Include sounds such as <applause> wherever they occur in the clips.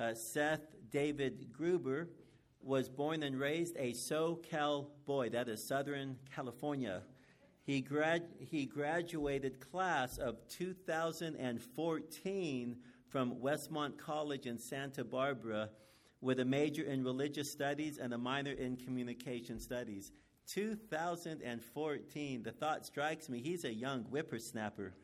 uh, Seth David Gruber was born and raised a SoCal boy, that is Southern California. He, grad, he graduated class of 2014 from Westmont College in Santa Barbara with a major in religious studies and a minor in communication studies. 2014, the thought strikes me, he's a young whippersnapper.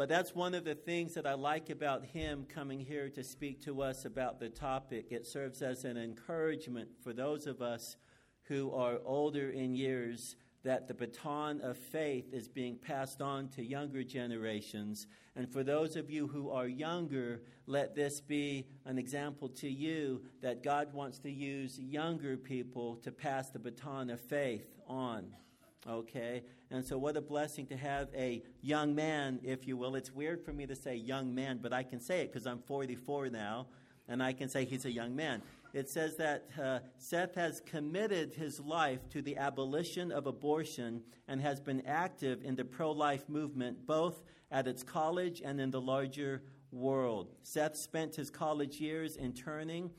But that's one of the things that I like about him coming here to speak to us about the topic. It serves as an encouragement for those of us who are older in years that the baton of faith is being passed on to younger generations. And for those of you who are younger, let this be an example to you that God wants to use younger people to pass the baton of faith on. Okay? And so, what a blessing to have a young man, if you will. It's weird for me to say young man, but I can say it because I'm 44 now, and I can say he's a young man. It says that uh, Seth has committed his life to the abolition of abortion and has been active in the pro life movement, both at its college and in the larger world. Seth spent his college years interning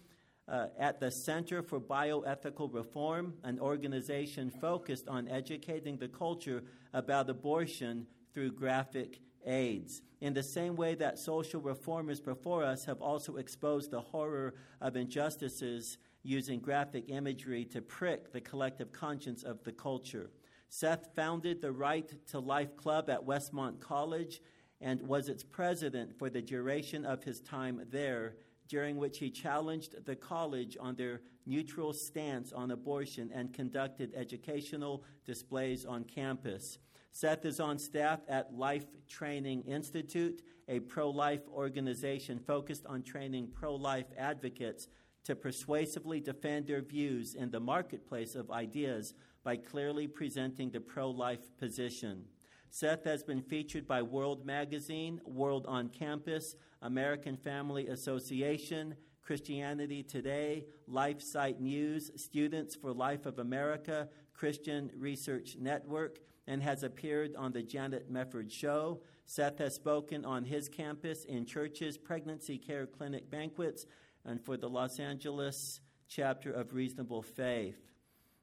uh, at the Center for Bioethical Reform, an organization focused on educating the culture about abortion through graphic aids. In the same way that social reformers before us have also exposed the horror of injustices using graphic imagery to prick the collective conscience of the culture. Seth founded the Right to Life Club at Westmont College and was its president for the duration of his time there during which he challenged the college on their neutral stance on abortion and conducted educational displays on campus. Seth is on staff at Life Training Institute, a pro life organization focused on training pro life advocates to persuasively defend their views in the marketplace of ideas by clearly presenting the pro life position. Seth has been featured by World Magazine, World on Campus, American Family Association, Christianity Today, LifeSite News, Students for Life of America, Christian Research Network, and has appeared on The Janet Mefford Show. Seth has spoken on his campus in churches, pregnancy care clinic banquets, and for the Los Angeles chapter of Reasonable Faith.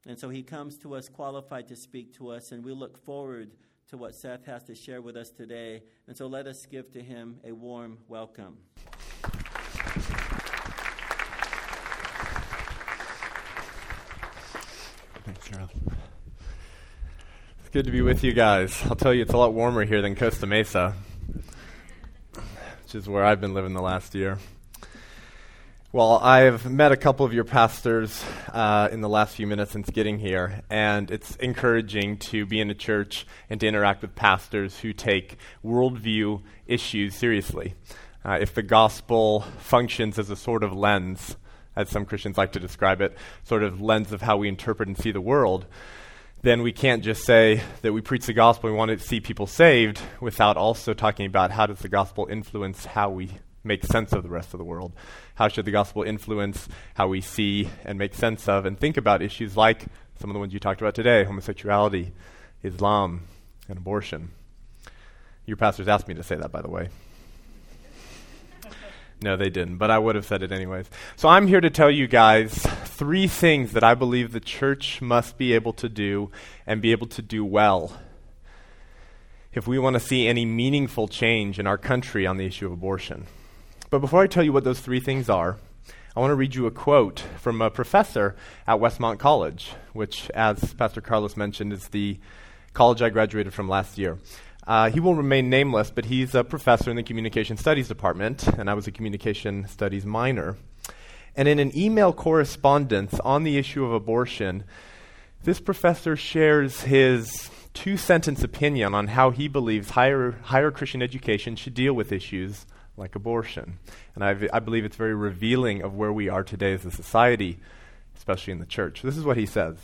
And so he comes to us qualified to speak to us, and we look forward to what Seth has to share with us today. And so let us give to him a warm welcome. Thanks, Charles. It's good to be with you guys. I'll tell you, it's a lot warmer here than Costa Mesa, which is where I've been living the last year. Well, I've met a couple of your pastors uh, in the last few minutes since getting here, and it's encouraging to be in a church and to interact with pastors who take worldview issues seriously. Uh, if the gospel functions as a sort of lens, as some Christians like to describe it, sort of lens of how we interpret and see the world, then we can't just say that we preach the gospel, we want to see people saved, without also talking about how does the gospel influence how we make sense of the rest of the world. How should the gospel influence how we see and make sense of and think about issues like some of the ones you talked about today homosexuality, Islam, and abortion? Your pastors asked me to say that, by the way. No, they didn't, but I would have said it anyways. So I'm here to tell you guys three things that I believe the church must be able to do and be able to do well if we want to see any meaningful change in our country on the issue of abortion. But before I tell you what those three things are, I want to read you a quote from a professor at Westmont College, which, as Pastor Carlos mentioned, is the college I graduated from last year. Uh, he will remain nameless, but he's a professor in the Communication Studies department, and I was a Communication Studies minor. And in an email correspondence on the issue of abortion, this professor shares his two sentence opinion on how he believes higher, higher Christian education should deal with issues like abortion. And I, I believe it's very revealing of where we are today as a society, especially in the church. This is what he says.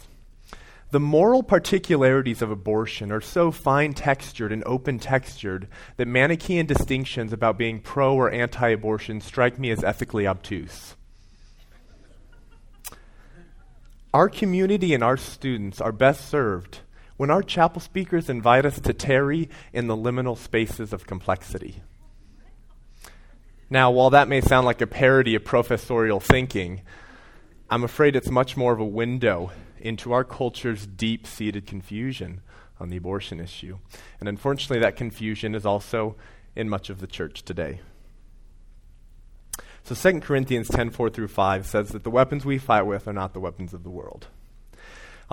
The moral particularities of abortion are so fine textured and open textured that Manichaean distinctions about being pro or anti abortion strike me as ethically obtuse. Our community and our students are best served when our chapel speakers invite us to tarry in the liminal spaces of complexity. Now, while that may sound like a parody of professorial thinking, I'm afraid it's much more of a window into our culture's deep seated confusion on the abortion issue. And unfortunately, that confusion is also in much of the church today. So 2 Corinthians 10 4 through 5 says that the weapons we fight with are not the weapons of the world.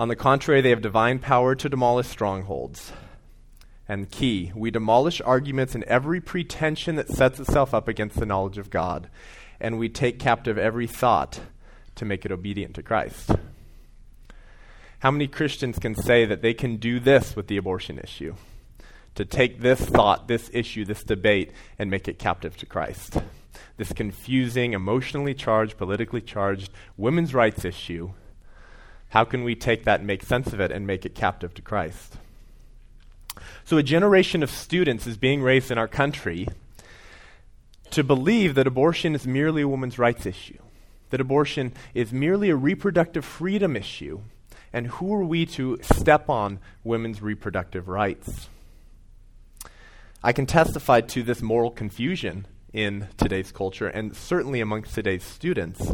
On the contrary, they have divine power to demolish strongholds. And key, we demolish arguments and every pretension that sets itself up against the knowledge of God, and we take captive every thought to make it obedient to Christ. How many Christians can say that they can do this with the abortion issue? To take this thought, this issue, this debate, and make it captive to Christ. This confusing, emotionally charged, politically charged women's rights issue. How can we take that and make sense of it and make it captive to Christ? So, a generation of students is being raised in our country to believe that abortion is merely a woman's rights issue, that abortion is merely a reproductive freedom issue, and who are we to step on women's reproductive rights? I can testify to this moral confusion in today's culture and certainly amongst today's students.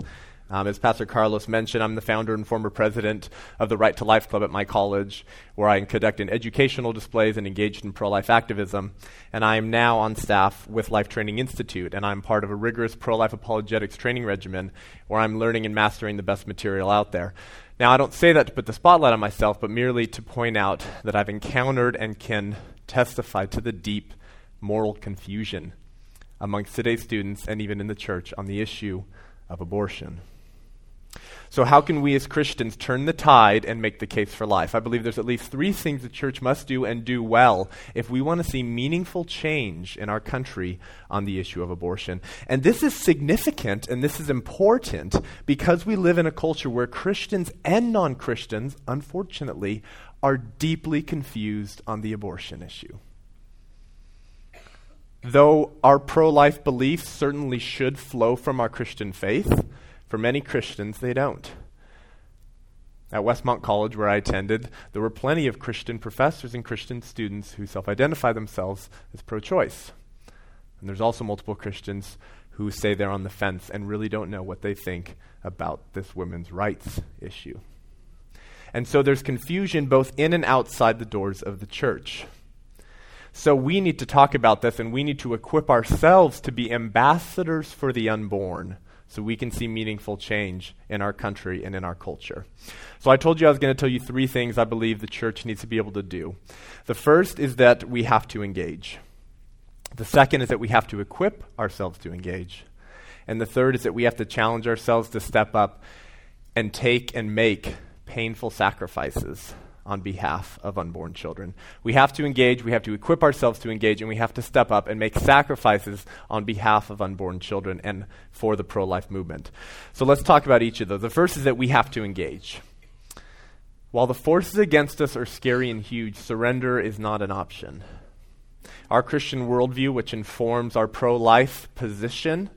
Um, as Pastor Carlos mentioned, I'm the founder and former president of the Right to Life Club at my college, where I conduct educational displays and engaged in pro life activism. And I am now on staff with Life Training Institute, and I'm part of a rigorous pro life apologetics training regimen where I'm learning and mastering the best material out there. Now, I don't say that to put the spotlight on myself, but merely to point out that I've encountered and can testify to the deep moral confusion amongst today's students and even in the church on the issue of abortion. So, how can we as Christians turn the tide and make the case for life? I believe there's at least three things the church must do and do well if we want to see meaningful change in our country on the issue of abortion. And this is significant and this is important because we live in a culture where Christians and non Christians, unfortunately, are deeply confused on the abortion issue. Though our pro life beliefs certainly should flow from our Christian faith, for many Christians, they don't. At Westmont College, where I attended, there were plenty of Christian professors and Christian students who self identify themselves as pro choice. And there's also multiple Christians who say they're on the fence and really don't know what they think about this women's rights issue. And so there's confusion both in and outside the doors of the church. So we need to talk about this and we need to equip ourselves to be ambassadors for the unborn so we can see meaningful change in our country and in our culture. So I told you I was going to tell you three things I believe the church needs to be able to do. The first is that we have to engage. The second is that we have to equip ourselves to engage. And the third is that we have to challenge ourselves to step up and take and make painful sacrifices on behalf of unborn children. We have to engage, we have to equip ourselves to engage, and we have to step up and make sacrifices on behalf of unborn children and for the pro life movement. So let's talk about each of those. The first is that we have to engage. While the forces against us are scary and huge, surrender is not an option. Our Christian worldview, which informs our pro life position,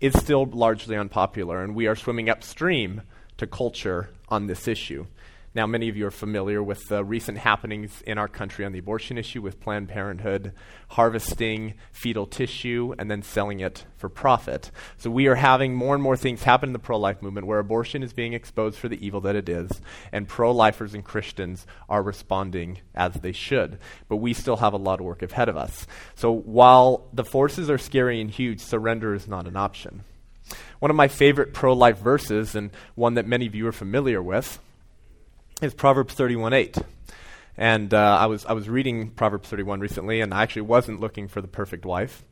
is still largely unpopular, and we are swimming upstream to culture on this issue. Now, many of you are familiar with the recent happenings in our country on the abortion issue with Planned Parenthood harvesting fetal tissue and then selling it for profit. So, we are having more and more things happen in the pro life movement where abortion is being exposed for the evil that it is, and pro lifers and Christians are responding as they should. But we still have a lot of work ahead of us. So, while the forces are scary and huge, surrender is not an option. One of my favorite pro life verses, and one that many of you are familiar with, is Proverbs 31 8. And uh, I, was, I was reading Proverbs 31 recently, and I actually wasn't looking for the perfect wife,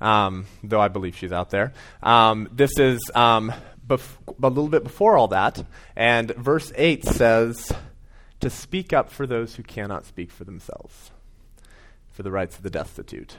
um, though I believe she's out there. Um, this is um, bef- a little bit before all that, and verse 8 says, To speak up for those who cannot speak for themselves, for the rights of the destitute.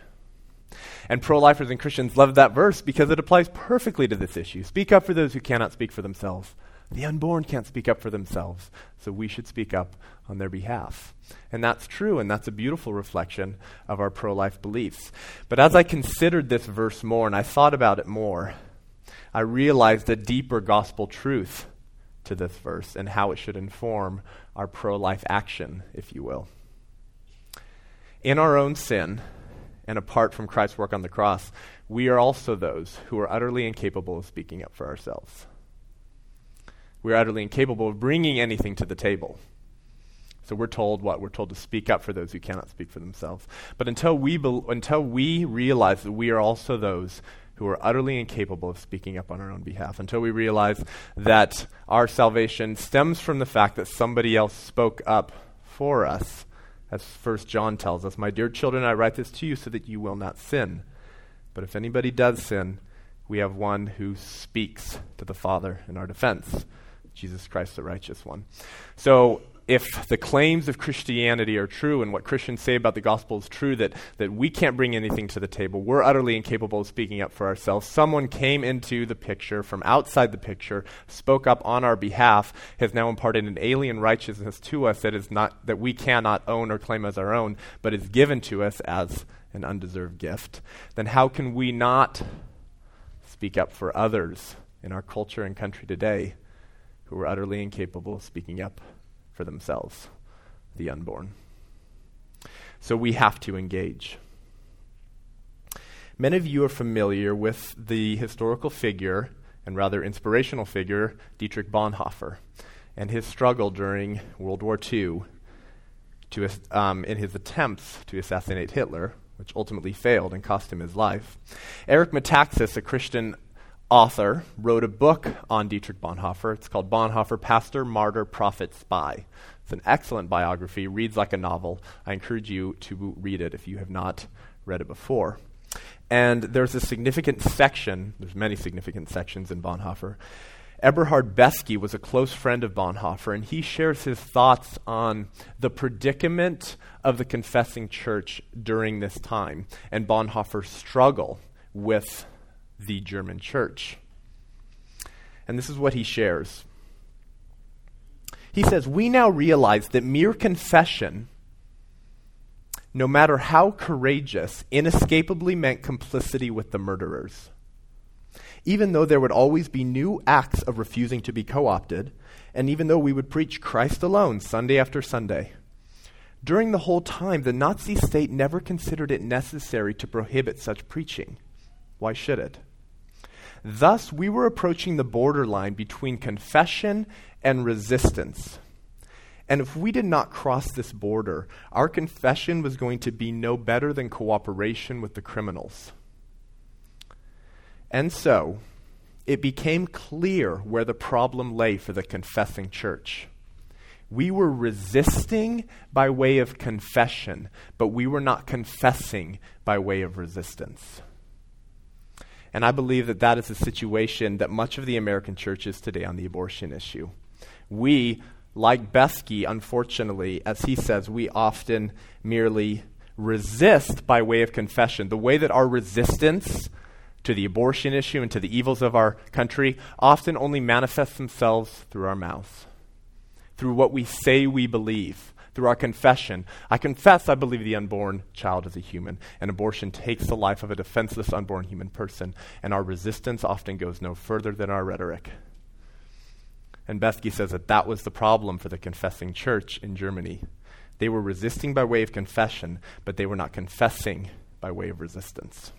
And pro lifers and Christians love that verse because it applies perfectly to this issue. Speak up for those who cannot speak for themselves. The unborn can't speak up for themselves, so we should speak up on their behalf. And that's true, and that's a beautiful reflection of our pro life beliefs. But as I considered this verse more and I thought about it more, I realized a deeper gospel truth to this verse and how it should inform our pro life action, if you will. In our own sin and apart from Christ's work on the cross, we are also those who are utterly incapable of speaking up for ourselves. We are utterly incapable of bringing anything to the table. So we're told what? We're told to speak up for those who cannot speak for themselves. But until we, be- until we realize that we are also those who are utterly incapable of speaking up on our own behalf, until we realize that our salvation stems from the fact that somebody else spoke up for us, as First John tells us, My dear children, I write this to you so that you will not sin. But if anybody does sin, we have one who speaks to the Father in our defense Jesus Christ, the righteous one. So if the claims of Christianity are true and what Christians say about the gospel is true, that, that we can't bring anything to the table, we're utterly incapable of speaking up for ourselves. Someone came into the picture from outside the picture, spoke up on our behalf, has now imparted an alien righteousness to us that is not that we cannot own or claim as our own, but is given to us as an undeserved gift. Then how can we not speak up for others in our culture and country today who were utterly incapable of speaking up? for themselves, the unborn. So we have to engage. Many of you are familiar with the historical figure and rather inspirational figure, Dietrich Bonhoeffer, and his struggle during World War II to, um, in his attempts to assassinate Hitler, which ultimately failed and cost him his life. Eric Metaxas, a Christian author wrote a book on Dietrich Bonhoeffer. It's called Bonhoeffer Pastor, Martyr, Prophet, Spy. It's an excellent biography, reads like a novel. I encourage you to read it if you have not read it before. And there's a significant section, there's many significant sections in Bonhoeffer. Eberhard Besky was a close friend of Bonhoeffer, and he shares his thoughts on the predicament of the confessing church during this time and Bonhoeffer's struggle with the German church. And this is what he shares. He says, We now realize that mere confession, no matter how courageous, inescapably meant complicity with the murderers. Even though there would always be new acts of refusing to be co opted, and even though we would preach Christ alone Sunday after Sunday, during the whole time, the Nazi state never considered it necessary to prohibit such preaching. Why should it? Thus, we were approaching the borderline between confession and resistance. And if we did not cross this border, our confession was going to be no better than cooperation with the criminals. And so, it became clear where the problem lay for the confessing church. We were resisting by way of confession, but we were not confessing by way of resistance. And I believe that that is the situation that much of the American church is today on the abortion issue. We, like Besky, unfortunately, as he says, we often merely resist by way of confession. The way that our resistance to the abortion issue and to the evils of our country often only manifests themselves through our mouths, through what we say we believe through our confession. I confess I believe the unborn child is a human, and abortion takes the life of a defenseless unborn human person, and our resistance often goes no further than our rhetoric. And Besky says that that was the problem for the confessing church in Germany. They were resisting by way of confession, but they were not confessing by way of resistance.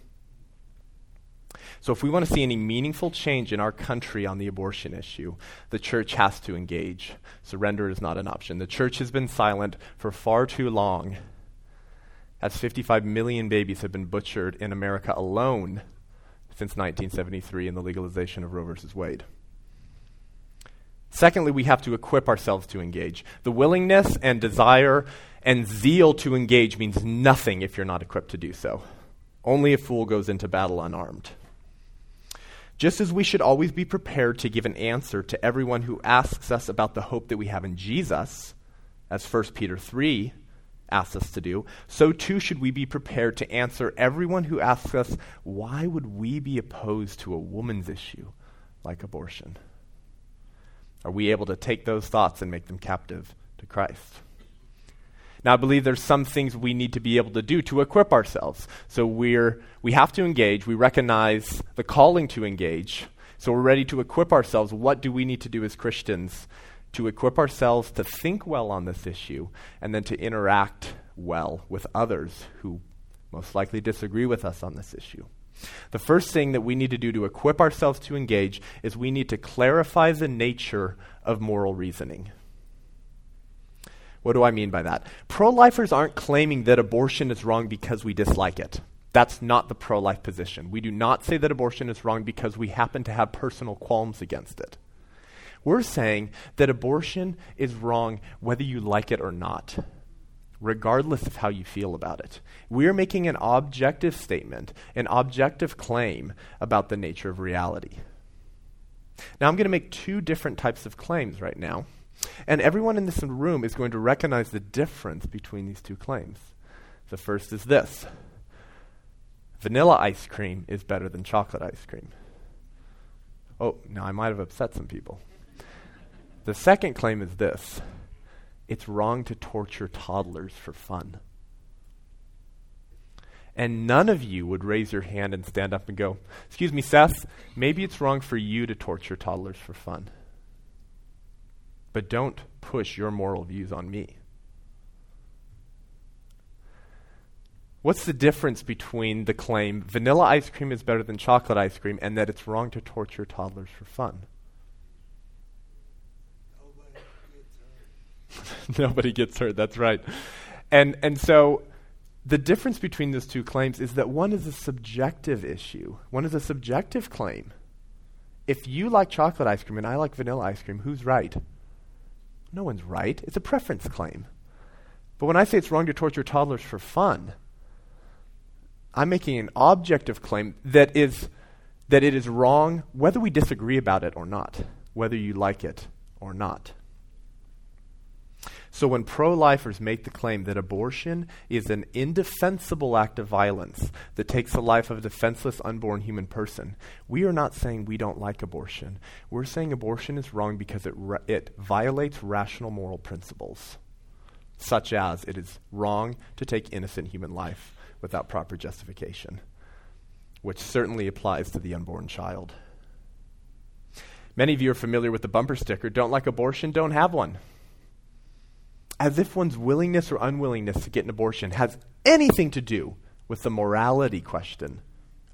So, if we want to see any meaningful change in our country on the abortion issue, the church has to engage. Surrender is not an option. The church has been silent for far too long, as 55 million babies have been butchered in America alone since 1973 in the legalization of Roe v. Wade. Secondly, we have to equip ourselves to engage. The willingness and desire and zeal to engage means nothing if you're not equipped to do so. Only a fool goes into battle unarmed. Just as we should always be prepared to give an answer to everyone who asks us about the hope that we have in Jesus, as 1 Peter 3 asks us to do, so too should we be prepared to answer everyone who asks us, why would we be opposed to a woman's issue like abortion? Are we able to take those thoughts and make them captive to Christ? Now, I believe there's some things we need to be able to do to equip ourselves. So we're, we have to engage. We recognize the calling to engage. So we're ready to equip ourselves. What do we need to do as Christians to equip ourselves to think well on this issue and then to interact well with others who most likely disagree with us on this issue. The first thing that we need to do to equip ourselves to engage is we need to clarify the nature of moral reasoning. What do I mean by that? Pro lifers aren't claiming that abortion is wrong because we dislike it. That's not the pro life position. We do not say that abortion is wrong because we happen to have personal qualms against it. We're saying that abortion is wrong whether you like it or not regardless of how you feel about it. We are making an objective statement, an objective claim about the nature of reality. Now, I'm going to make two different types of claims right now, and everyone in this room is going to recognize the difference between these two claims. The first is this vanilla ice cream is better than chocolate ice cream. Oh, now I might have upset some people. The second claim is this it's wrong to torture toddlers for fun. And none of you would raise your hand and stand up and go, Excuse me, Seth, maybe it's wrong for you to torture toddlers for fun. But don't push your moral views on me. What's the difference between the claim vanilla ice cream is better than chocolate ice cream and that it's wrong to torture toddlers for fun? Nobody gets hurt. Nobody gets hurt, That's right. And and so the difference between those two claims is that one is a subjective issue. One is a subjective claim. If you like chocolate ice cream and I like vanilla ice cream, who's right? No one's right. It's a preference claim. But when I say it's wrong to torture toddlers for fun, I'm making an objective claim that is that it is wrong whether we disagree about it or not, whether you like it or not. So when pro lifers make the claim that abortion is an indefensible act of violence that takes the life of a defenseless unborn human person, we are not saying we don't like abortion. We're saying abortion is wrong because it, ra- it violates rational moral principles, such as it is wrong to take innocent human life without proper justification, which certainly applies to the unborn child. Many of you are familiar with the bumper sticker don't like abortion, don't have one as if one's willingness or unwillingness to get an abortion has anything to do with the morality question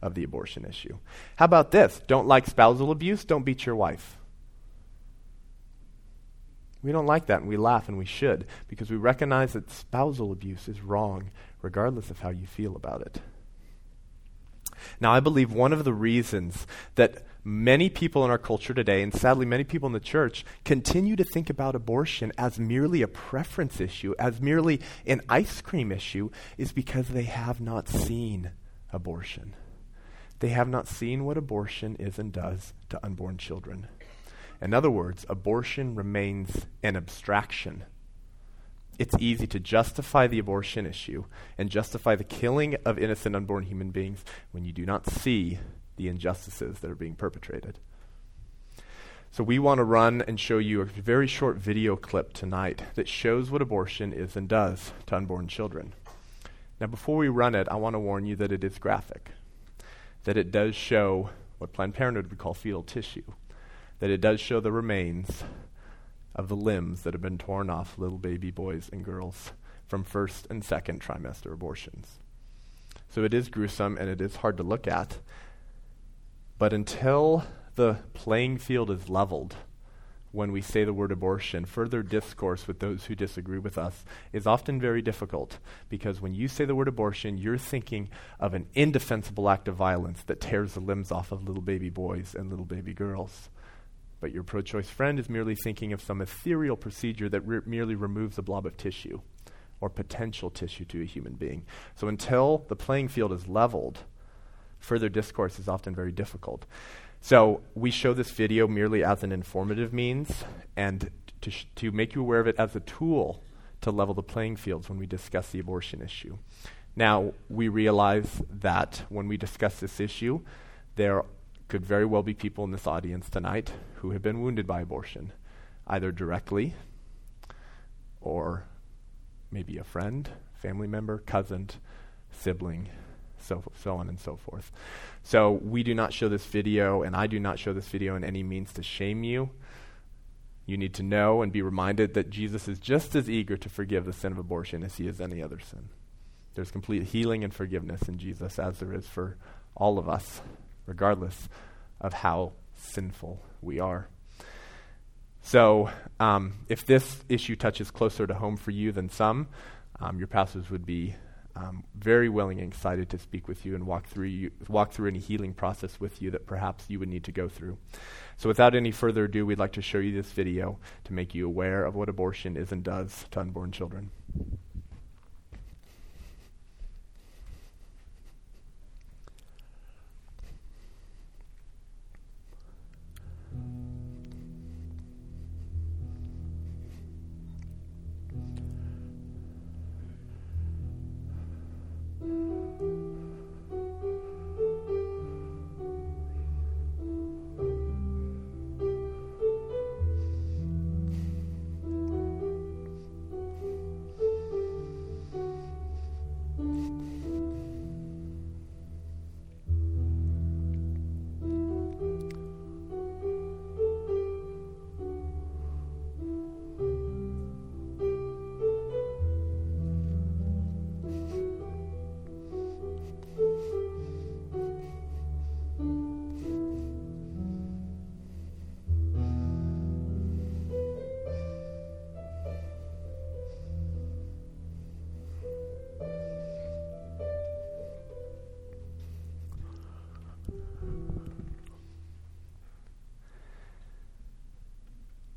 of the abortion issue. How about this? Don't like spousal abuse? Don't beat your wife. We don't like that, and we laugh, and we should, because we recognize that spousal abuse is wrong, regardless of how you feel about it. Now, I believe one of the reasons that many people in our culture today, and sadly many people in the church, continue to think about abortion as merely a preference issue, as merely an ice cream issue, is because they have not seen abortion. They have not seen what abortion is and does to unborn children. In other words, abortion remains an abstraction. It's easy to justify the abortion issue and justify the killing of innocent unborn human beings when you do not see the injustices that are being perpetrated. So, we want to run and show you a very short video clip tonight that shows what abortion is and does to unborn children. Now, before we run it, I want to warn you that it is graphic, that it does show what Planned Parenthood would call fetal tissue, that it does show the remains of the limbs that have been torn off little baby boys and girls from first and second trimester abortions. So, it is gruesome and it is hard to look at. But until the playing field is leveled, when we say the word abortion, further discourse with those who disagree with us is often very difficult because when you say the word abortion, you're thinking of an indefensible act of violence that tears the limbs off of little baby boys and little baby girls. But your pro choice friend is merely thinking of some ethereal procedure that re- merely removes a blob of tissue or potential tissue to a human being. So until the playing field is leveled, further discourse is often very difficult. So we show this video merely as an informative means and to, sh- to make you aware of it as a tool to level the playing fields when we discuss the abortion issue. Now, we realize that when we discuss this issue, there could very well be people in this audience tonight who have been wounded by abortion, either directly or maybe a friend, family member, cousin, sibling, so, so on and so forth. So we do not show this video, and I do not show this video in any means to shame you. You need to know and be reminded that Jesus is just as eager to forgive the sin of abortion as he is any other sin. There's complete healing and forgiveness in Jesus, as there is for all of us, regardless of how sinful we are. So, um, if this issue touches closer to home for you than some, um, your pastors would be um, very willing and excited to speak with you and walk through you, walk through any healing process with you that perhaps you would need to go through. So, without any further ado, we'd like to show you this video to make you aware of what abortion is and does to unborn children.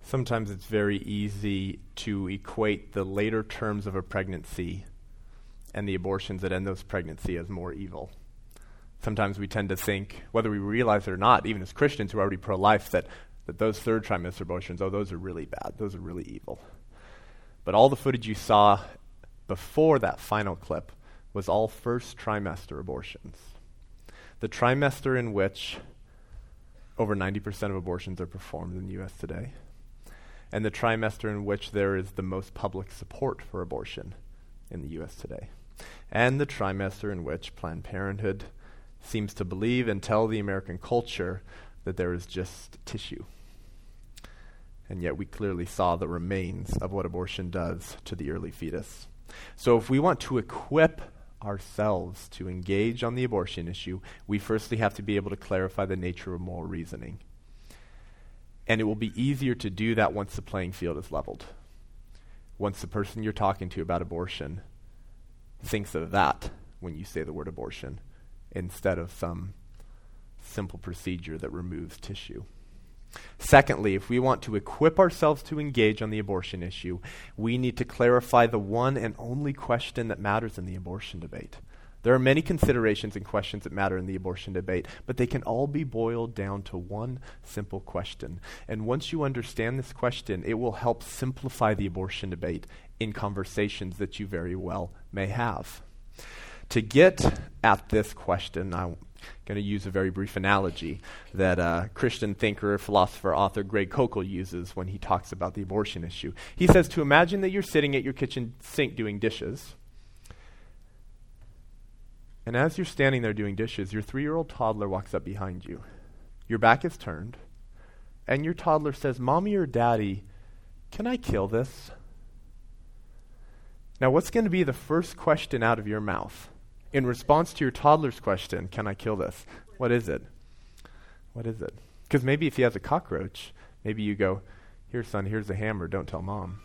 Sometimes it's very easy to equate the later terms of a pregnancy and the abortions that end those pregnancy as more evil. Sometimes we tend to think, whether we realize it or not, even as Christians who are already pro life, that, that those third trimester abortions, oh, those are really bad. Those are really evil. But all the footage you saw before that final clip was all first trimester abortions. The trimester in which over 90% of abortions are performed in the U.S. today and the trimester in which there is the most public support for abortion in the U.S. today, and the trimester in which Planned Parenthood seems to believe and tell the American culture that there is just tissue. And yet we clearly saw the remains of what abortion does to the early fetus. So if we want to equip ourselves to engage on the abortion issue, we firstly have to be able to clarify the nature of moral reasoning. And it will be easier to do that once the playing field is leveled. Once the person you're talking to about abortion thinks of that when you say the word abortion instead of some simple procedure that removes tissue. Secondly, if we want to equip ourselves to engage on the abortion issue, we need to clarify the one and only question that matters in the abortion debate. There are many considerations and questions that matter in the abortion debate, but they can all be boiled down to one simple question. And once you understand this question, it will help simplify the abortion debate in conversations that you very well may have. To get at this question, I'm going to use a very brief analogy that uh, Christian thinker, philosopher, author Greg Koukl uses when he talks about the abortion issue. He says to imagine that you're sitting at your kitchen sink doing dishes and as you're standing there doing dishes, your three year old toddler walks up behind you. Your back is turned, and your toddler says, Mommy or Daddy, can I kill this? Now, what's going to be the first question out of your mouth? In response to your toddler's question, Can I kill this? What is it? What is it? Because maybe if he has a cockroach, maybe you go, Here, son, here's a hammer, don't tell mom.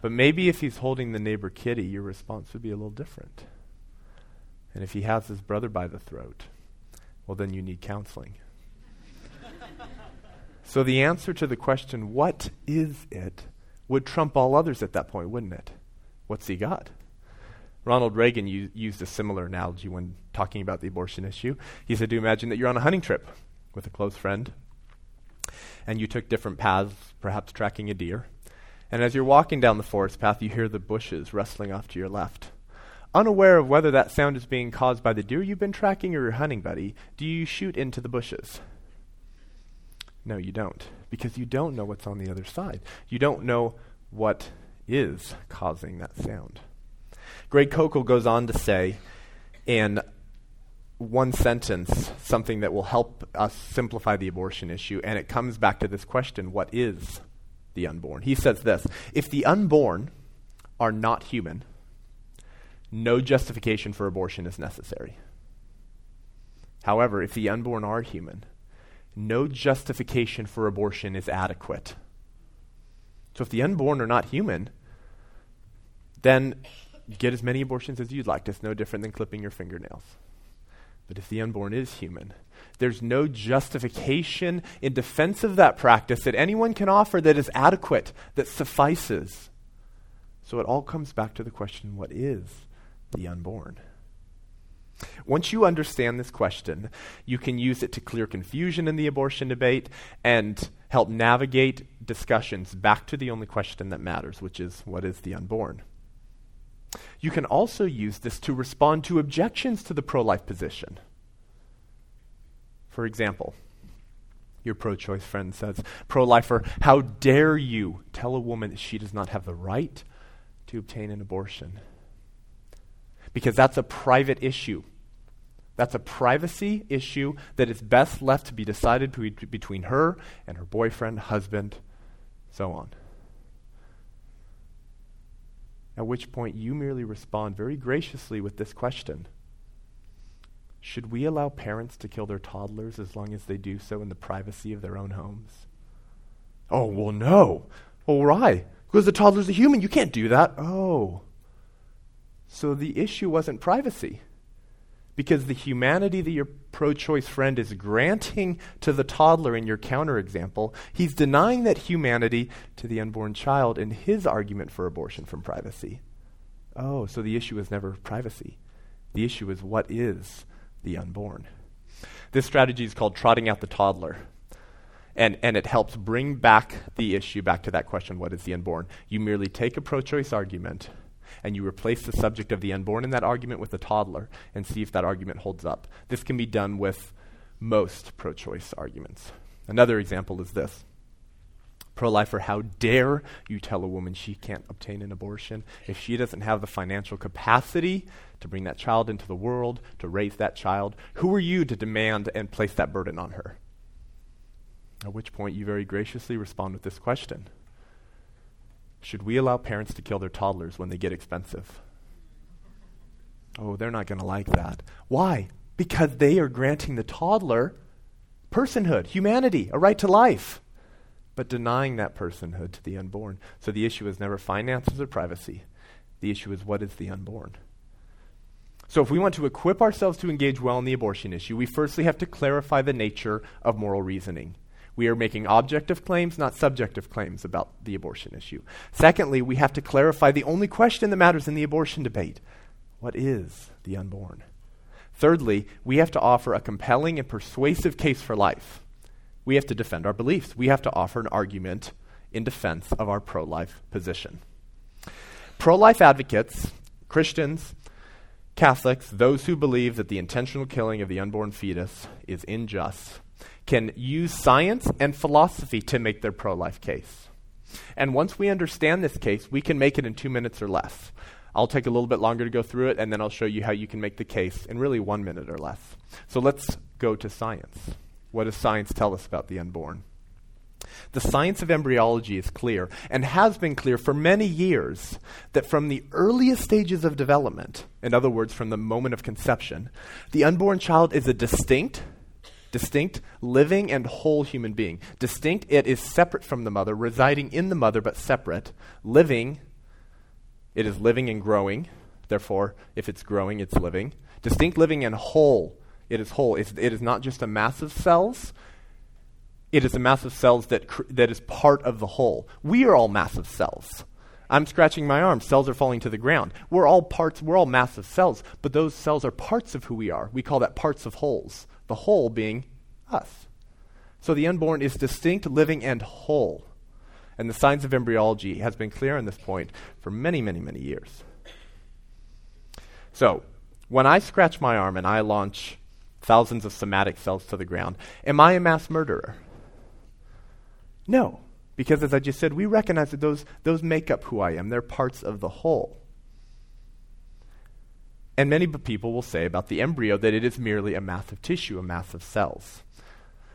But maybe if he's holding the neighbor kitty, your response would be a little different. And if he has his brother by the throat, well, then you need counseling. <laughs> so the answer to the question, what is it, would trump all others at that point, wouldn't it? What's he got? Ronald Reagan u- used a similar analogy when talking about the abortion issue. He said to imagine that you're on a hunting trip with a close friend, and you took different paths, perhaps tracking a deer. And as you're walking down the forest path, you hear the bushes rustling off to your left. Unaware of whether that sound is being caused by the deer you've been tracking or your hunting buddy, do you shoot into the bushes? No, you don't, because you don't know what's on the other side. You don't know what is causing that sound. Greg Koukl goes on to say, in one sentence, something that will help us simplify the abortion issue, and it comes back to this question what is the unborn. He says this If the unborn are not human, no justification for abortion is necessary. However, if the unborn are human, no justification for abortion is adequate. So if the unborn are not human, then get as many abortions as you'd like. It's no different than clipping your fingernails. But if the unborn is human, there's no justification in defense of that practice that anyone can offer that is adequate, that suffices. So it all comes back to the question what is the unborn? Once you understand this question, you can use it to clear confusion in the abortion debate and help navigate discussions back to the only question that matters, which is what is the unborn? You can also use this to respond to objections to the pro life position. For example, your pro choice friend says, Pro lifer, how dare you tell a woman that she does not have the right to obtain an abortion? Because that's a private issue. That's a privacy issue that is best left to be decided be- between her and her boyfriend, husband, so on. At which point you merely respond very graciously with this question Should we allow parents to kill their toddlers as long as they do so in the privacy of their own homes? Oh, well, no. Well, why? Because the toddler's a human. You can't do that. Oh. So the issue wasn't privacy because the humanity that your pro choice friend is granting to the toddler in your counterexample, he's denying that humanity to the unborn child in his argument for abortion from privacy. Oh, so the issue is never privacy. The issue is what is the unborn. This strategy is called trotting out the toddler. And, and it helps bring back the issue back to that question what is the unborn? You merely take a pro choice argument and you replace the subject of the unborn in that argument with a toddler and see if that argument holds up. This can be done with most pro choice arguments. Another example is this pro lifer, how dare you tell a woman she can't obtain an abortion if she doesn't have the financial capacity to bring that child into the world, to raise that child? Who are you to demand and place that burden on her? At which point you very graciously respond with this question should we allow parents to kill their toddlers when they get expensive? Oh, they're not going to like that. Why? Because they are granting the toddler personhood, humanity, a right to life, but denying that personhood to the unborn. So the issue is never finances or privacy. The issue is what is the unborn? So, if we want to equip ourselves to engage well in the abortion issue, we firstly have to clarify the nature of moral reasoning. We are making objective claims, not subjective claims about the abortion issue. Secondly, we have to clarify the only question that matters in the abortion debate what is the unborn? Thirdly, we have to offer a compelling and persuasive case for life. We have to defend our beliefs. We have to offer an argument in defense of our pro life position. Pro life advocates, Christians, Catholics, those who believe that the intentional killing of the unborn fetus is unjust, can use science and philosophy to make their pro life case. And once we understand this case, we can make it in two minutes or less. I'll take a little bit longer to go through it, and then I'll show you how you can make the case in really one minute or less. So let's go to science. What does science tell us about the unborn? The science of embryology is clear, and has been clear for many years, that from the earliest stages of development, in other words, from the moment of conception, the unborn child is a distinct, distinct, living, and whole human being. Distinct, it is separate from the mother, residing in the mother, but separate. Living, it is living and growing. Therefore, if it's growing, it's living. Distinct, living, and whole, it is whole. It's, it is not just a mass of cells. It is a mass of cells that, cr- that is part of the whole. We are all massive cells. I'm scratching my arm. Cells are falling to the ground. We're all parts, we're all massive cells, but those cells are parts of who we are. We call that parts of wholes the whole being us. So the unborn is distinct, living, and whole. And the science of embryology has been clear on this point for many, many, many years. So, when I scratch my arm and I launch thousands of somatic cells to the ground, am I a mass murderer? No, because as I just said, we recognize that those, those make up who I am. They're parts of the whole. And many people will say about the embryo that it is merely a mass of tissue, a mass of cells.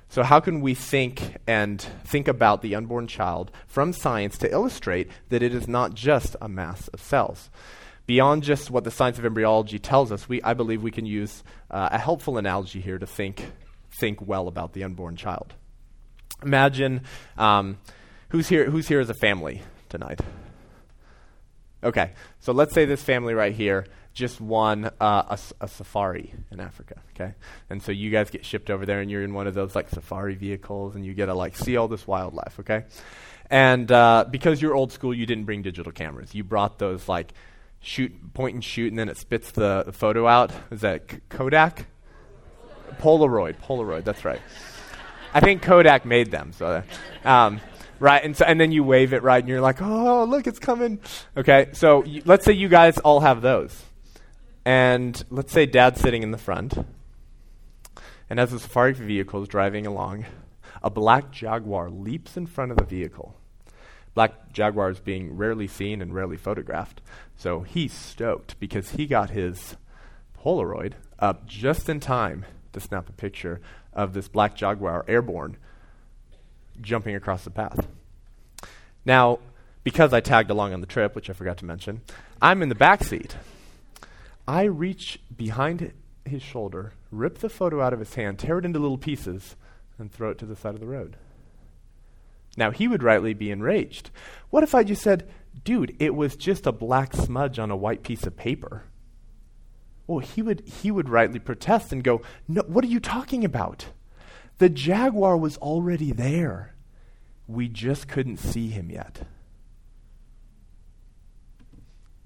So, how can we think and think about the unborn child from science to illustrate that it is not just a mass of cells? Beyond just what the science of embryology tells us, we, I believe we can use uh, a helpful analogy here to think, think well about the unborn child. Imagine um, who's, here, who's here as a family tonight? Okay, so let's say this family right here just won uh, a, a, safari in Africa. Okay, and so you guys get shipped over there, and you're in one of those like safari vehicles, and you get to like see all this wildlife. Okay, and uh, because you're old school, you didn't bring digital cameras. You brought those like shoot, point and shoot, and then it spits the, photo out. Is that Kodak? Polaroid. Polaroid. That's right. I think Kodak made them. So. Um, right? And so, and then you wave it, right? And you're like, oh, look, it's coming. Okay, so y- let's say you guys all have those, and let's say Dad's sitting in the front, and as the safari vehicle is driving along, a black jaguar leaps in front of the vehicle. Black jaguar is being rarely seen and rarely photographed, so he's stoked because he got his Polaroid up just in time to snap a picture of this black jaguar airborne jumping across the path. Now, because I tagged along on the trip, which I forgot to mention, I'm in the back seat. I reach behind his shoulder, rip the photo out of his hand, tear it into little pieces, and throw it to the side of the road. Now, he would rightly be enraged. What if I just said, dude, it was just a black smudge on a white piece of paper? Well, he would, he would rightly protest and go, no, what are you talking about? The jaguar was already there. We just couldn't see him yet.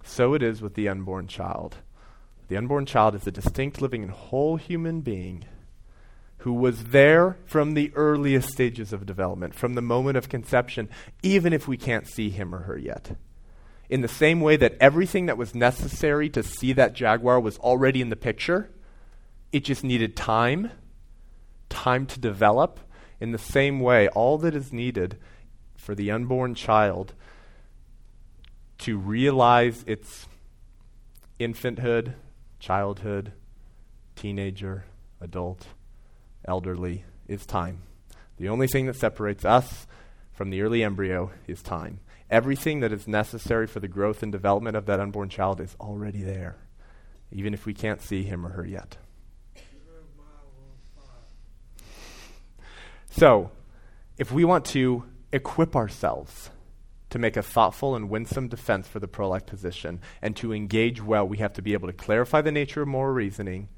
So it is with the unborn child. The unborn child is a distinct, living, and whole human being who was there from the earliest stages of development, from the moment of conception, even if we can't see him or her yet. In the same way that everything that was necessary to see that jaguar was already in the picture, it just needed time time to develop. In the same way, all that is needed for the unborn child to realize its infanthood, childhood, teenager, adult, elderly is time. The only thing that separates us from the early embryo is time. Everything that is necessary for the growth and development of that unborn child is already there, even if we can't see him or her yet. So, if we want to equip ourselves to make a thoughtful and winsome defense for the pro life position and to engage well, we have to be able to clarify the nature of moral reasoning.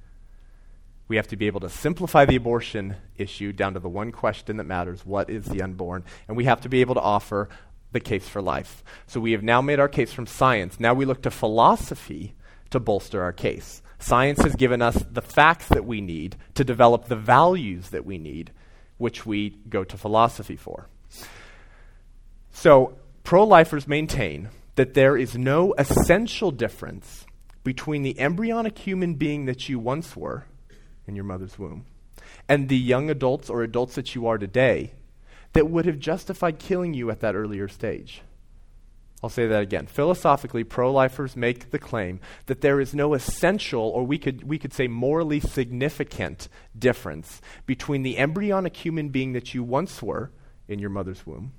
We have to be able to simplify the abortion issue down to the one question that matters what is the unborn? And we have to be able to offer the case for life. So we have now made our case from science. Now we look to philosophy to bolster our case. Science has given us the facts that we need to develop the values that we need which we go to philosophy for. So, pro lifers maintain that there is no essential difference between the embryonic human being that you once were in your mother's womb and the young adults or adults that you are today that would have justified killing you at that earlier stage. I'll say that again. Philosophically, pro lifers make the claim that there is no essential, or we could, we could say morally significant, difference between the embryonic human being that you once were in your mother's womb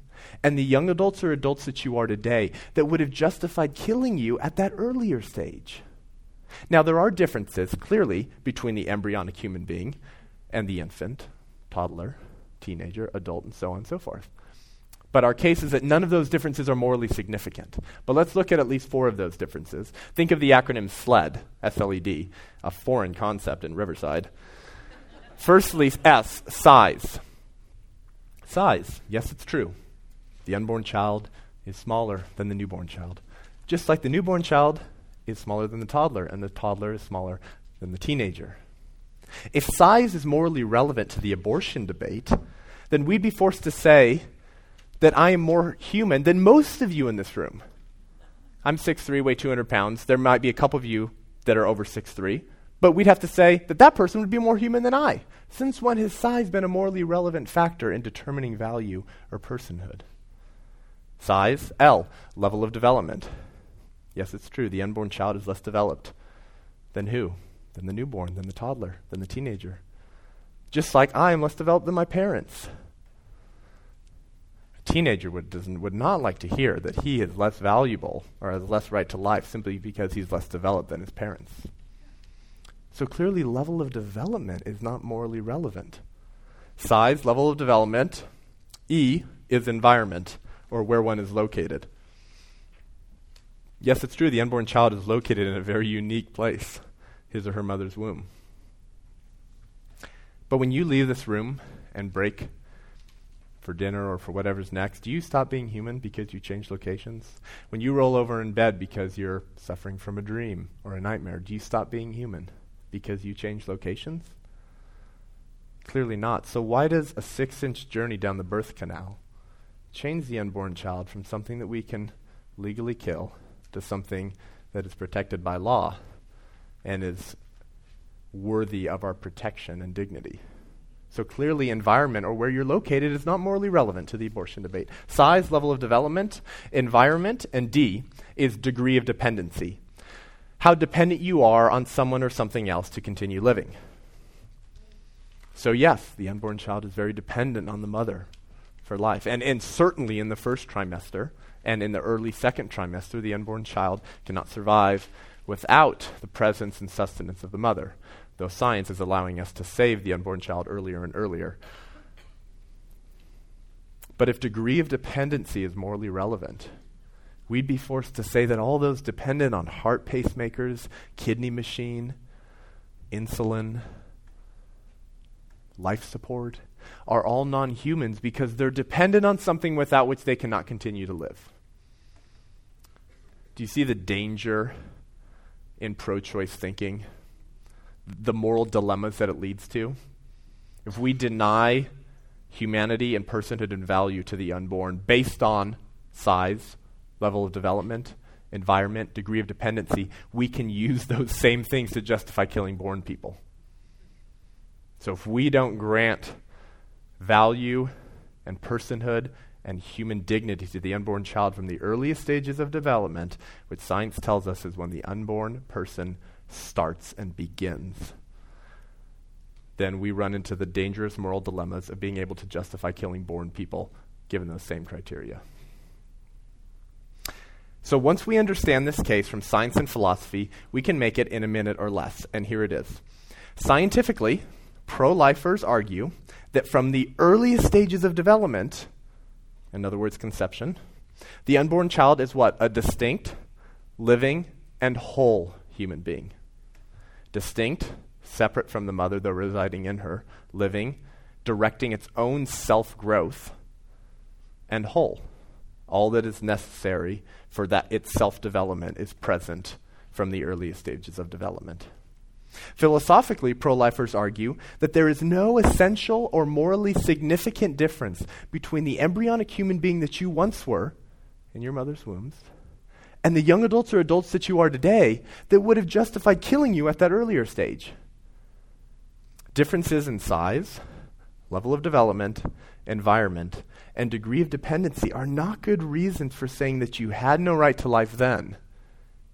and the young adults or adults that you are today that would have justified killing you at that earlier stage. Now, there are differences, clearly, between the embryonic human being and the infant, toddler, teenager, adult, and so on and so forth. But our case is that none of those differences are morally significant. But let's look at at least four of those differences. Think of the acronym SLED, S L E D, a foreign concept in Riverside. Firstly, S, size. Size. Yes, it's true. The unborn child is smaller than the newborn child. Just like the newborn child is smaller than the toddler, and the toddler is smaller than the teenager. If size is morally relevant to the abortion debate, then we'd be forced to say that I am more human than most of you in this room. I'm 6'3, weigh 200 pounds. There might be a couple of you that are over 6'3, but we'd have to say that that person would be more human than I. Since when has size been a morally relevant factor in determining value or personhood? Size, L, level of development. Yes, it's true. The unborn child is less developed than who? Than the newborn, than the toddler, than the teenager. Just like I am less developed than my parents A teenager would, would not like to hear that he is less valuable or has less right to life simply because he's less developed than his parents. So clearly, level of development is not morally relevant. Size, level of development. E is environment, or where one is located. Yes, it's true, the unborn child is located in a very unique place, his or her mother's womb. But when you leave this room and break for dinner or for whatever's next, do you stop being human because you change locations? When you roll over in bed because you're suffering from a dream or a nightmare, do you stop being human because you change locations? Clearly not. So, why does a six inch journey down the birth canal change the unborn child from something that we can legally kill to something that is protected by law and is worthy of our protection and dignity. So clearly, environment or where you're located is not morally relevant to the abortion debate. Size, level of development, environment, and D is degree of dependency. How dependent you are on someone or something else to continue living. So, yes, the unborn child is very dependent on the mother for life. And, and certainly in the first trimester and in the early second trimester, the unborn child cannot survive without the presence and sustenance of the mother though science is allowing us to save the unborn child earlier and earlier. But if degree of dependency is morally relevant, we'd be forced to say that all those dependent on heart pacemakers, kidney machine, insulin, life support, are all non humans because they're dependent on something without which they cannot continue to live. Do you see the danger in pro choice thinking? the moral dilemmas that it leads to. If we deny humanity and personhood and value to the unborn based on size, level of development, environment, degree of dependency, we can use those same things to justify killing born people. So if we don't grant value and personhood and human dignity to the unborn child from the earliest stages of development, which science tells us is when the unborn person starts and begins, then we run into the dangerous moral dilemmas of being able to justify killing born people given those same criteria. So, once we understand this case from science and philosophy, we can make it in a minute or less. And here it is. Scientifically, pro lifers argue that from the earliest stages of development, in other words, conception, the unborn child is what? A distinct, living, and whole human being distinct, separate from the mother, though residing in her, living, directing its own self growth, and whole. All that is necessary for that its self development is present from the earliest stages of development. Philosophically, pro lifers argue that there is no essential or morally significant difference between the embryonic human being that you once were in your mother's wombs and the young adults or adults that you are today that would have justified killing you at that earlier stage. Differences in size, level of development, environment, and degree of dependency are not good reasons for saying that you had no right to life then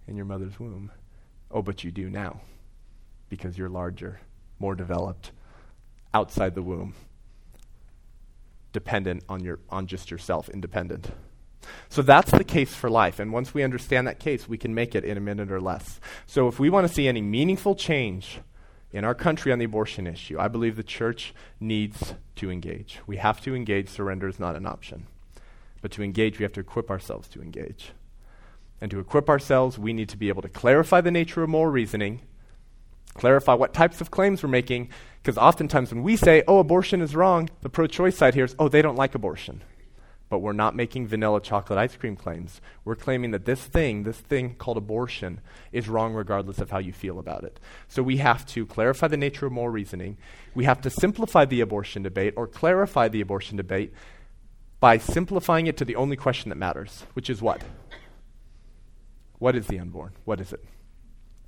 in your mother's womb. Oh, but you do now because you're larger, more developed, outside the womb, dependent on, your, on just yourself, independent. So that's the case for life. And once we understand that case, we can make it in a minute or less. So if we want to see any meaningful change in our country on the abortion issue, I believe the church needs to engage. We have to engage. Surrender is not an option. But to engage, we have to equip ourselves to engage. And to equip ourselves, we need to be able to clarify the nature of moral reasoning, clarify what types of claims we're making, because oftentimes when we say, oh, abortion is wrong, the pro choice side hears, oh, they don't like abortion but we're not making vanilla chocolate ice cream claims. We're claiming that this thing, this thing called abortion, is wrong regardless of how you feel about it. So we have to clarify the nature of moral reasoning. We have to simplify the abortion debate or clarify the abortion debate by simplifying it to the only question that matters, which is what? What is the unborn? What is it?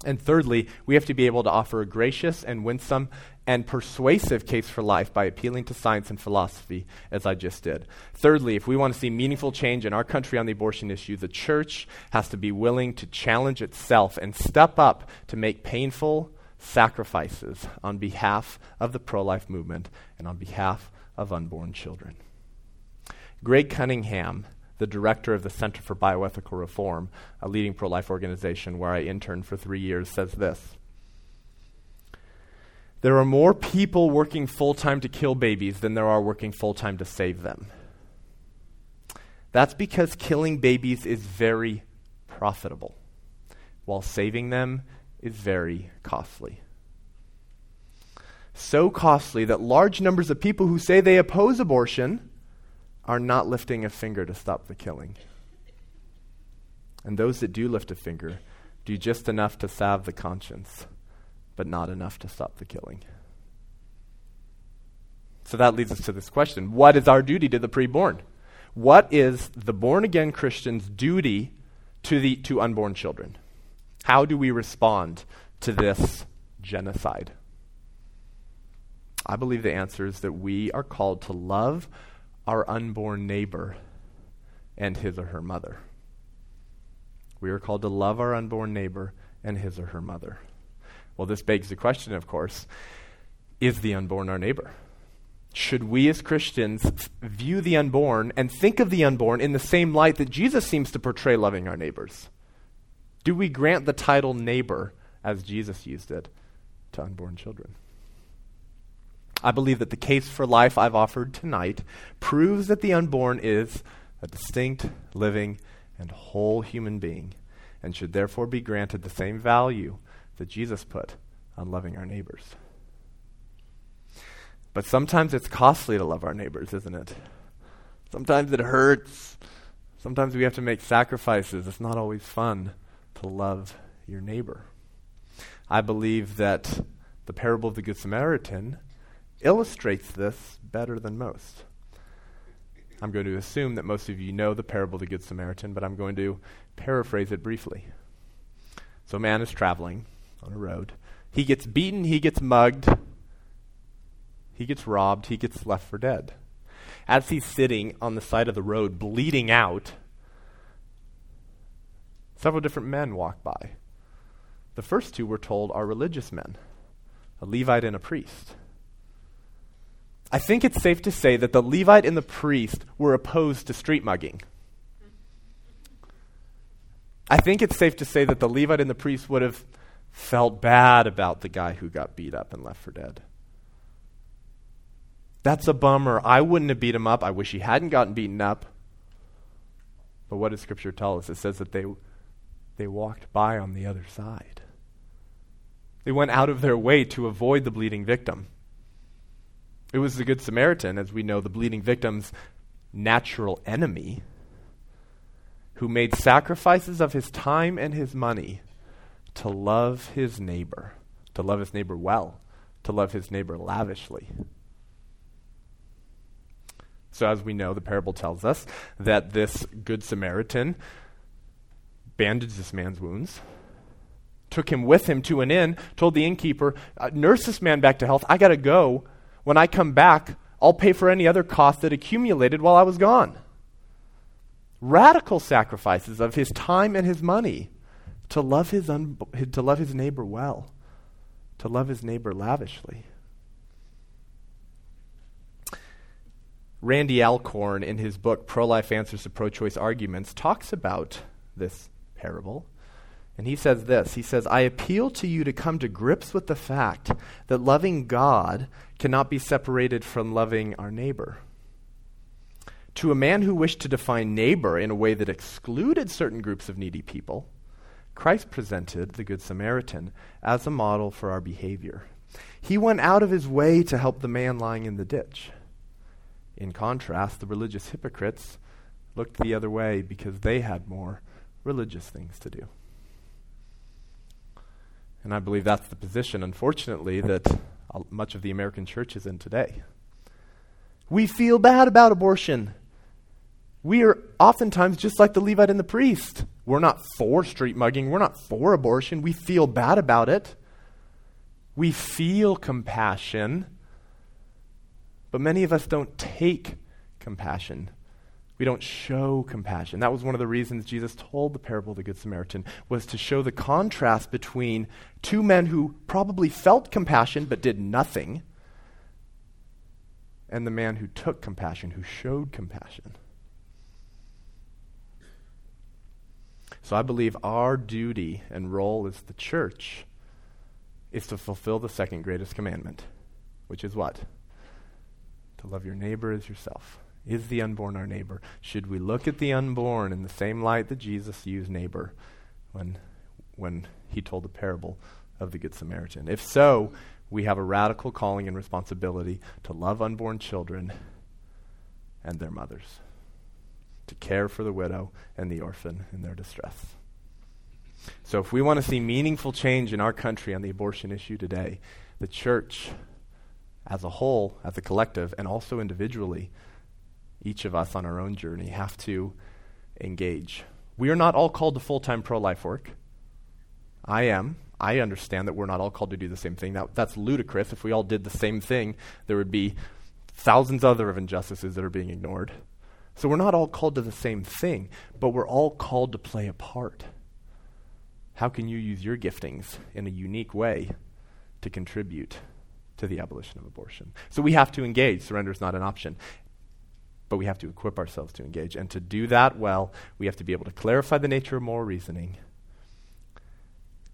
And thirdly, we have to be able to offer a gracious and winsome and persuasive case for life by appealing to science and philosophy, as I just did. Thirdly, if we want to see meaningful change in our country on the abortion issue, the church has to be willing to challenge itself and step up to make painful sacrifices on behalf of the pro life movement and on behalf of unborn children. Greg Cunningham, the director of the Center for Bioethical Reform, a leading pro life organization where I interned for three years, says this There are more people working full time to kill babies than there are working full time to save them. That's because killing babies is very profitable, while saving them is very costly. So costly that large numbers of people who say they oppose abortion are not lifting a finger to stop the killing. And those that do lift a finger do just enough to salve the conscience, but not enough to stop the killing. So that leads us to this question What is our duty to the preborn? What is the born again Christian's duty to, the, to unborn children? How do we respond to this genocide? I believe the answer is that we are called to love our unborn neighbor and his or her mother. We are called to love our unborn neighbor and his or her mother. Well, this begs the question, of course is the unborn our neighbor? Should we as Christians view the unborn and think of the unborn in the same light that Jesus seems to portray loving our neighbors? Do we grant the title neighbor as Jesus used it to unborn children? I believe that the case for life I've offered tonight proves that the unborn is a distinct, living, and whole human being and should therefore be granted the same value that Jesus put on loving our neighbors. But sometimes it's costly to love our neighbors, isn't it? Sometimes it hurts. Sometimes we have to make sacrifices. It's not always fun to love your neighbor. I believe that the parable of the Good Samaritan illustrates this better than most. I'm going to assume that most of you know the parable of the Good Samaritan, but I'm going to paraphrase it briefly. So, a man is traveling on a road. He gets beaten, he gets mugged, he gets robbed, he gets left for dead. As he's sitting on the side of the road, bleeding out, several different men walk by. The first two, we're told, are religious men a Levite and a priest. I think it's safe to say that the Levite and the priest were opposed to street mugging. I think it's safe to say that the Levite and the priest would have felt bad about the guy who got beat up and left for dead. That's a bummer. I wouldn't have beat him up. I wish he hadn't gotten beaten up. But what does Scripture tell us? It says that they, they walked by on the other side. They went out of their way to avoid the bleeding victim. It was the Good Samaritan, as we know, the bleeding victim's natural enemy, who made sacrifices of his time and his money to love his neighbor, to love his neighbor well, to love his neighbor lavishly. So, as we know, the parable tells us that this Good Samaritan bandaged this man's wounds, took him with him to an inn, told the innkeeper, uh, Nurse this man back to health. I got to go. When I come back, I'll pay for any other cost that accumulated while I was gone. Radical sacrifices of his time and his money to love his, un- to love his neighbor well, to love his neighbor lavishly. Randy Alcorn, in his book Pro Life Answers to Pro Choice Arguments, talks about this parable. And he says this He says, I appeal to you to come to grips with the fact that loving God cannot be separated from loving our neighbor. To a man who wished to define neighbor in a way that excluded certain groups of needy people, Christ presented the Good Samaritan as a model for our behavior. He went out of his way to help the man lying in the ditch. In contrast, the religious hypocrites looked the other way because they had more religious things to do. And I believe that's the position, unfortunately, that much of the American church is in today. We feel bad about abortion. We are oftentimes just like the Levite and the priest. We're not for street mugging, we're not for abortion. We feel bad about it. We feel compassion but many of us don't take compassion. We don't show compassion. That was one of the reasons Jesus told the parable of the Good Samaritan, was to show the contrast between two men who probably felt compassion but did nothing, and the man who took compassion, who showed compassion. So I believe our duty and role as the church is to fulfill the second greatest commandment, which is what? To love your neighbor as yourself. Is the unborn our neighbor? Should we look at the unborn in the same light that Jesus used neighbor when, when he told the parable of the Good Samaritan? If so, we have a radical calling and responsibility to love unborn children and their mothers, to care for the widow and the orphan in their distress. So, if we want to see meaningful change in our country on the abortion issue today, the church as a whole, as a collective, and also individually, each of us on our own journey have to engage. We are not all called to full time pro life work. I am. I understand that we're not all called to do the same thing. That, that's ludicrous. If we all did the same thing, there would be thousands other of injustices that are being ignored. So we're not all called to the same thing, but we're all called to play a part. How can you use your giftings in a unique way to contribute to the abolition of abortion? So we have to engage. Surrender is not an option but we have to equip ourselves to engage. And to do that well, we have to be able to clarify the nature of moral reasoning,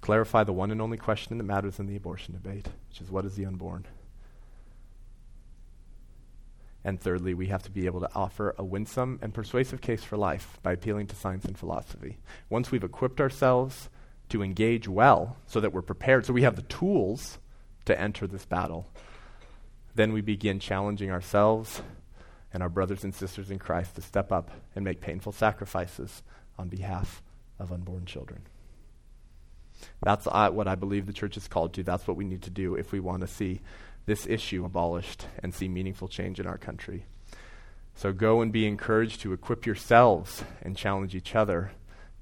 clarify the one and only question that matters in the abortion debate, which is what is the unborn? And thirdly, we have to be able to offer a winsome and persuasive case for life by appealing to science and philosophy. Once we've equipped ourselves to engage well, so that we're prepared, so we have the tools to enter this battle, then we begin challenging ourselves and our brothers and sisters in Christ to step up and make painful sacrifices on behalf of unborn children. That's uh, what I believe the church is called to. That's what we need to do if we want to see this issue abolished and see meaningful change in our country. So go and be encouraged to equip yourselves and challenge each other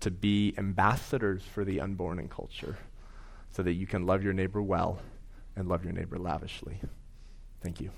to be ambassadors for the unborn in culture so that you can love your neighbor well and love your neighbor lavishly. Thank you.